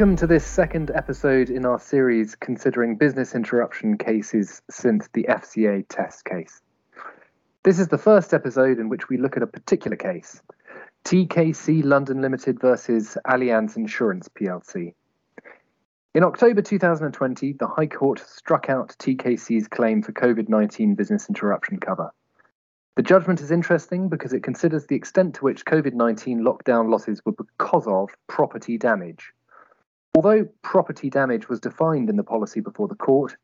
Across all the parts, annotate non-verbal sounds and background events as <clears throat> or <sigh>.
Welcome to this second episode in our series considering business interruption cases since the FCA test case. This is the first episode in which we look at a particular case TKC London Limited versus Allianz Insurance plc. In October 2020, the High Court struck out TKC's claim for COVID 19 business interruption cover. The judgment is interesting because it considers the extent to which COVID 19 lockdown losses were because of property damage. Although property damage was defined in the policy before the court,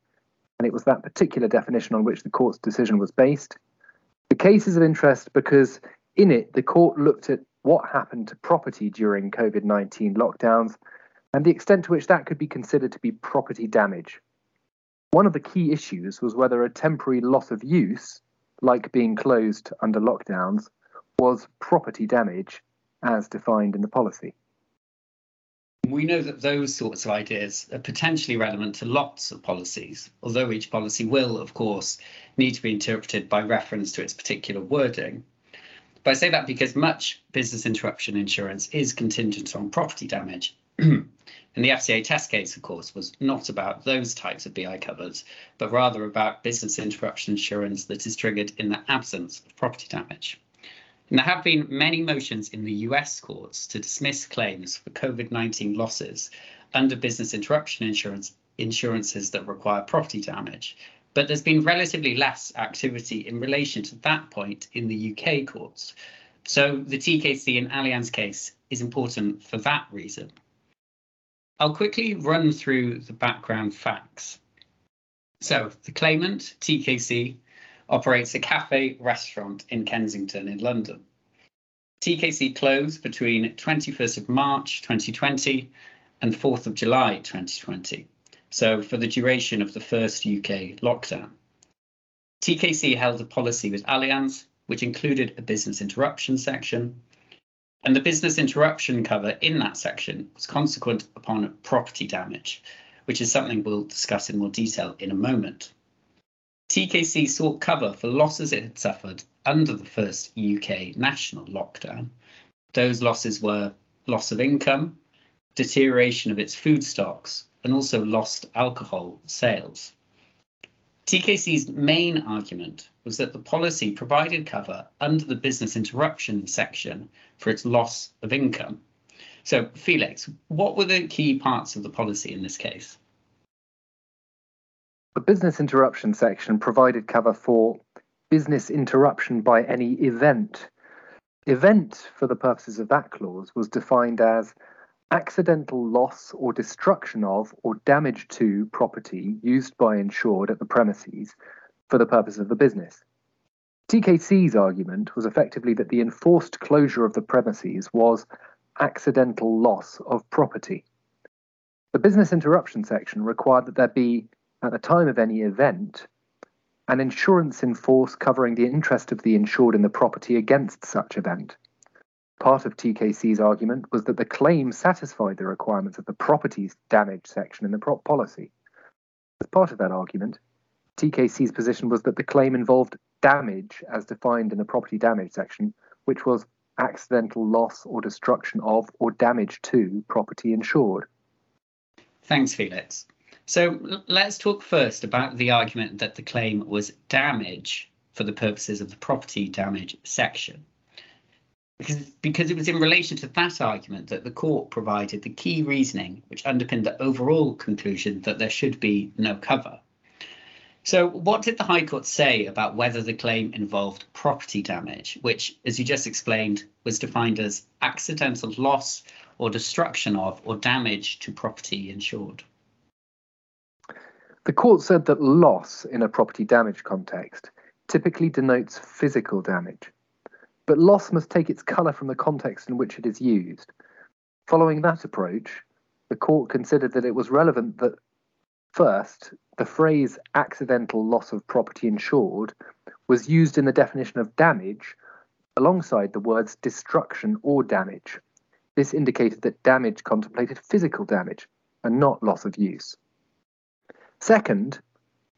and it was that particular definition on which the court's decision was based, the case is of interest because in it the court looked at what happened to property during COVID 19 lockdowns and the extent to which that could be considered to be property damage. One of the key issues was whether a temporary loss of use, like being closed under lockdowns, was property damage as defined in the policy. We know that those sorts of ideas are potentially relevant to lots of policies, although each policy will, of course, need to be interpreted by reference to its particular wording. But I say that because much business interruption insurance is contingent on property damage. <clears throat> and the FCA test case, of course, was not about those types of BI covers, but rather about business interruption insurance that is triggered in the absence of property damage. There have been many motions in the US courts to dismiss claims for COVID 19 losses under business interruption insurance insurances that require property damage. But there's been relatively less activity in relation to that point in the UK courts. So the TKC and Allianz case is important for that reason. I'll quickly run through the background facts. So the claimant, TKC, operates a cafe restaurant in Kensington in London. TKC closed between 21st of March 2020 and 4th of July 2020, so for the duration of the first UK lockdown. TKC held a policy with Allianz, which included a business interruption section, and the business interruption cover in that section was consequent upon property damage, which is something we'll discuss in more detail in a moment. TKC sought cover for losses it had suffered under the first UK national lockdown. Those losses were loss of income, deterioration of its food stocks, and also lost alcohol sales. TKC's main argument was that the policy provided cover under the business interruption section for its loss of income. So, Felix, what were the key parts of the policy in this case? The business interruption section provided cover for business interruption by any event. Event, for the purposes of that clause, was defined as accidental loss or destruction of or damage to property used by insured at the premises for the purpose of the business. TKC's argument was effectively that the enforced closure of the premises was accidental loss of property. The business interruption section required that there be at the time of any event, an insurance in force covering the interest of the insured in the property against such event. Part of TKC's argument was that the claim satisfied the requirements of the properties damage section in the prop policy. As part of that argument, TKC's position was that the claim involved damage as defined in the property damage section, which was accidental loss or destruction of or damage to property insured. Thanks, Felix. So let's talk first about the argument that the claim was damage for the purposes of the property damage section. Because, because it was in relation to that argument that the court provided the key reasoning which underpinned the overall conclusion that there should be no cover. So, what did the High Court say about whether the claim involved property damage, which, as you just explained, was defined as accidental loss or destruction of or damage to property insured? The court said that loss in a property damage context typically denotes physical damage, but loss must take its colour from the context in which it is used. Following that approach, the court considered that it was relevant that, first, the phrase accidental loss of property insured was used in the definition of damage alongside the words destruction or damage. This indicated that damage contemplated physical damage and not loss of use. Second,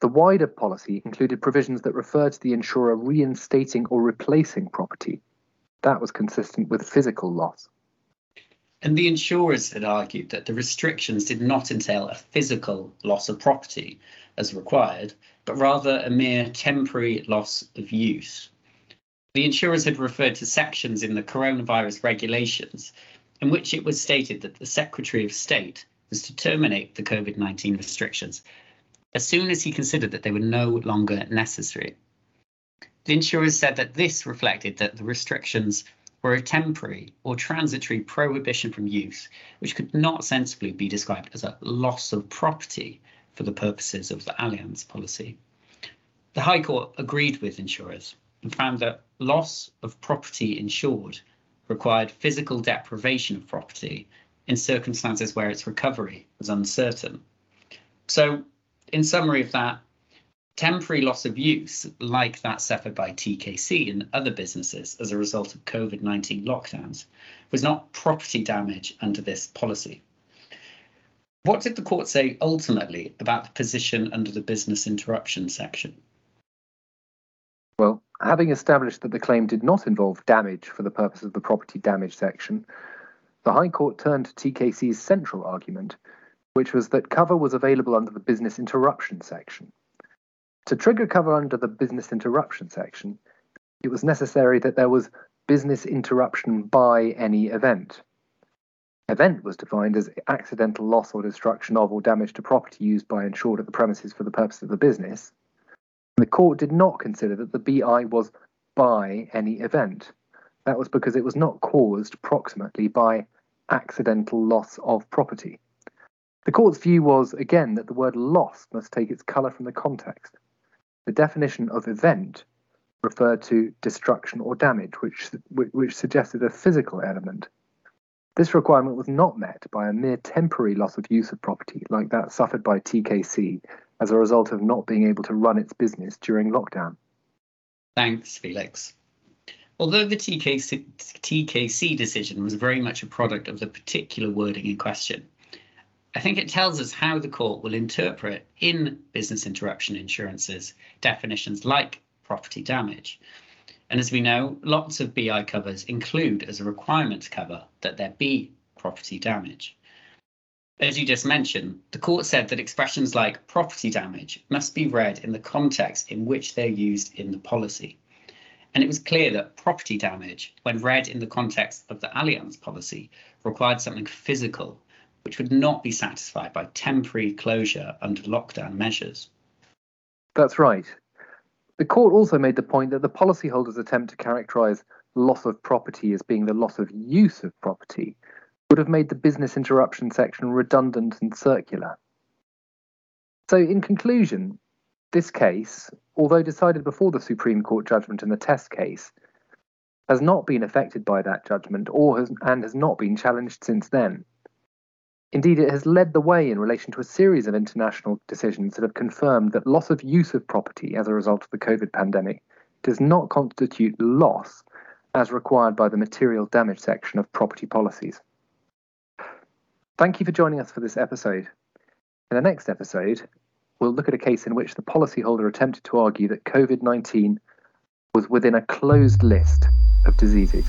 the wider policy included provisions that referred to the insurer reinstating or replacing property. That was consistent with physical loss. And the insurers had argued that the restrictions did not entail a physical loss of property as required, but rather a mere temporary loss of use. The insurers had referred to sections in the coronavirus regulations in which it was stated that the Secretary of State was to terminate the COVID 19 restrictions as soon as he considered that they were no longer necessary. The insurers said that this reflected that the restrictions were a temporary or transitory prohibition from use, which could not sensibly be described as a loss of property for the purposes of the Allianz policy. The High Court agreed with insurers and found that loss of property insured required physical deprivation of property in circumstances where its recovery was uncertain. So, in summary of that, temporary loss of use, like that suffered by TKC and other businesses as a result of COVID 19 lockdowns, was not property damage under this policy. What did the court say ultimately about the position under the business interruption section? Well, having established that the claim did not involve damage for the purpose of the property damage section, the High Court turned to TKC's central argument, which was that cover was available under the business interruption section. To trigger cover under the business interruption section, it was necessary that there was business interruption by any event. Event was defined as accidental loss or destruction of or damage to property used by insured at the premises for the purpose of the business. The court did not consider that the BI was by any event. That was because it was not caused proximately by accidental loss of property. The court's view was, again, that the word loss must take its colour from the context. The definition of event referred to destruction or damage, which, which suggested a physical element. This requirement was not met by a mere temporary loss of use of property, like that suffered by TKC as a result of not being able to run its business during lockdown. Thanks, Felix. Although the TKC, TKC decision was very much a product of the particular wording in question, I think it tells us how the court will interpret in business interruption insurances definitions like property damage. And as we know, lots of BI covers include as a requirement to cover that there be property damage. As you just mentioned, the court said that expressions like property damage must be read in the context in which they're used in the policy. And it was clear that property damage, when read in the context of the Allianz policy, required something physical which would not be satisfied by temporary closure under lockdown measures. That's right. The court also made the point that the policyholder's attempt to characterise loss of property as being the loss of use of property would have made the business interruption section redundant and circular. So, in conclusion, this case, although decided before the Supreme Court judgment in the test case, has not been affected by that judgment or has, and has not been challenged since then. Indeed, it has led the way in relation to a series of international decisions that have confirmed that loss of use of property as a result of the COVID pandemic does not constitute loss as required by the material damage section of property policies. Thank you for joining us for this episode. In the next episode, we'll look at a case in which the policyholder attempted to argue that COVID 19 was within a closed list of diseases.